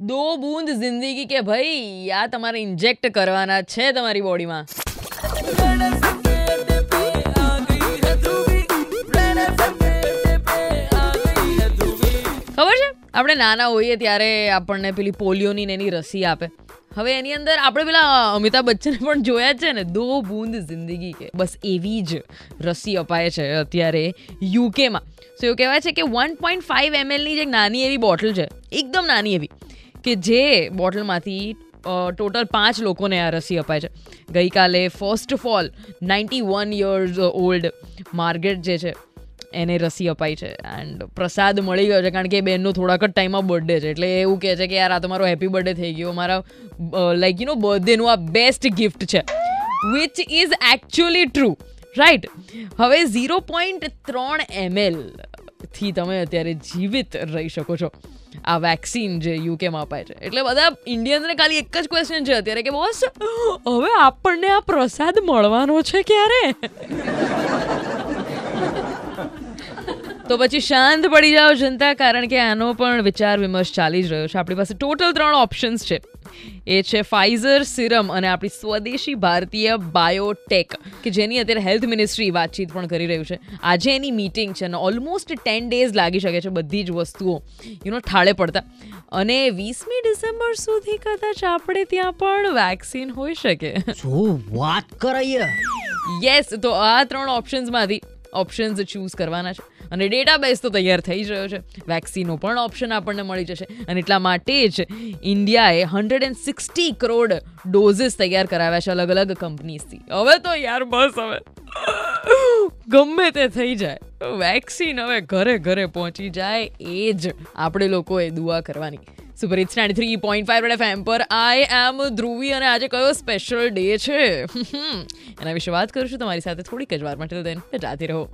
દો બૂંદ જિંદગી કે ભાઈ, આ તમારે ઇન્જેક્ટ કરવાના છે તમારી બોડીમાં. ખબર છે? આપણે નાના હોઈએ ત્યારે આપણને પેલી પોલિયોની ને એની રસી આપે. હવે એની અંદર આપણે પેલા અમિતાભ બચ્ચને પણ જોયા છે ને, દો બૂંદ જિંદગી કે. બસ એવી જ રસી અપાય છે અત્યારે યુકેમાં સો એવું કહેવાય છે કે વન પોઈન્ટ ફાઇવ એમએલની જે નાની એવી બોટલ છે. એકદમ નાની એવી. કે જે બોટલમાંથી ટોટલ પાંચ લોકોને આ રસી અપાય છે. ગઈકાલે first of all ninety one years old Margaret જે છે, એને રસી અપાઈ છે. એન્ડ પ્રસાદ મળી ગયો છે, કારણ કે એ બેનનો થોડાક જ ટાઈમમાં બર્થડે છે. એટલે એવું કહે છે કે, યાર, આ તમારો હેપી બર્થડે થઈ ગયો. મારા લાઈક યુ નો બર્થડેનું આ બેસ્ટ ગિફ્ટ છે. Which is actually true right હવે ઝીરો પોઈન્ટ ત્રણ એમએલથી તમે અત્યારે જીવિત રહી શકો છો. આ વેક્સિન જે યુકેમાં અપાય છે. એટલે બધા ઇન્ડિયનને ખાલી એક જ ક્વેશ્ચન છે અત્યારે કે બોસ હવે આપણને આ પ્રસાદ મળવાનો છે ક્યારે? તો પછી શાંત પડી જાઓ જનતા, કારણ કે આનો પણ વિચાર વિમર્શ ચાલી જ રહ્યો છે. આપણી પાસે ટોટલ ત્રણ ઓપ્શન્સ છે. એ છે ફાઇઝર સિરમ અને આપણી સ્વદેશી ભારતીય બાયોટેક કે જેની અત્યારે હેલ્થ મિનિસ્ટ્રી વાતચીત પણ કરી રહ્યું છે. આજે એની મીટિંગ છે અને ઓલમોસ્ટ ટેન ડેઝ લાગી શકે છે બધી જ વસ્તુઓ. યુનો ઠાળે પડતા. અને વીસમી ડિસેમ્બર સુધી કદાચ આપણે ત્યાં પણ વેક્સિન હોઈ શકે. શું વાત કરાઈએ યસ તો આ ત્રણ ઓપ્શન્સમાંથી ઓપ્શન્સ ચૂઝ કરવાના છે. અને ડેટાબેઝ તો તૈયાર થઈ રહ્યો છે. વેક્સિનનો પણ ઓપ્શન આપણને મળી જશે. અને એટલા માટે જ ઇન્ડિયાએ hundred and sixty crore doses તૈયાર કરાવ્યા છે અલગ અલગ કંપનીઝથી હવે તો યાર બસ હવે. ગમે તે થઈ જાય. વેક્સિન હવે ઘરે ઘરે પહોંચી જાય એ જ આપણે લોકોએ દુઆ કરવાની. Super it's ninety three point five F M પર આઈ એમ ધ્રુવી અને આજે કયો સ્પેશિયલ ડે છે? એના વિશે વાત કરું છું તમારી સાથે થોડીક જ વાર માટે. તેને જાતી રહો.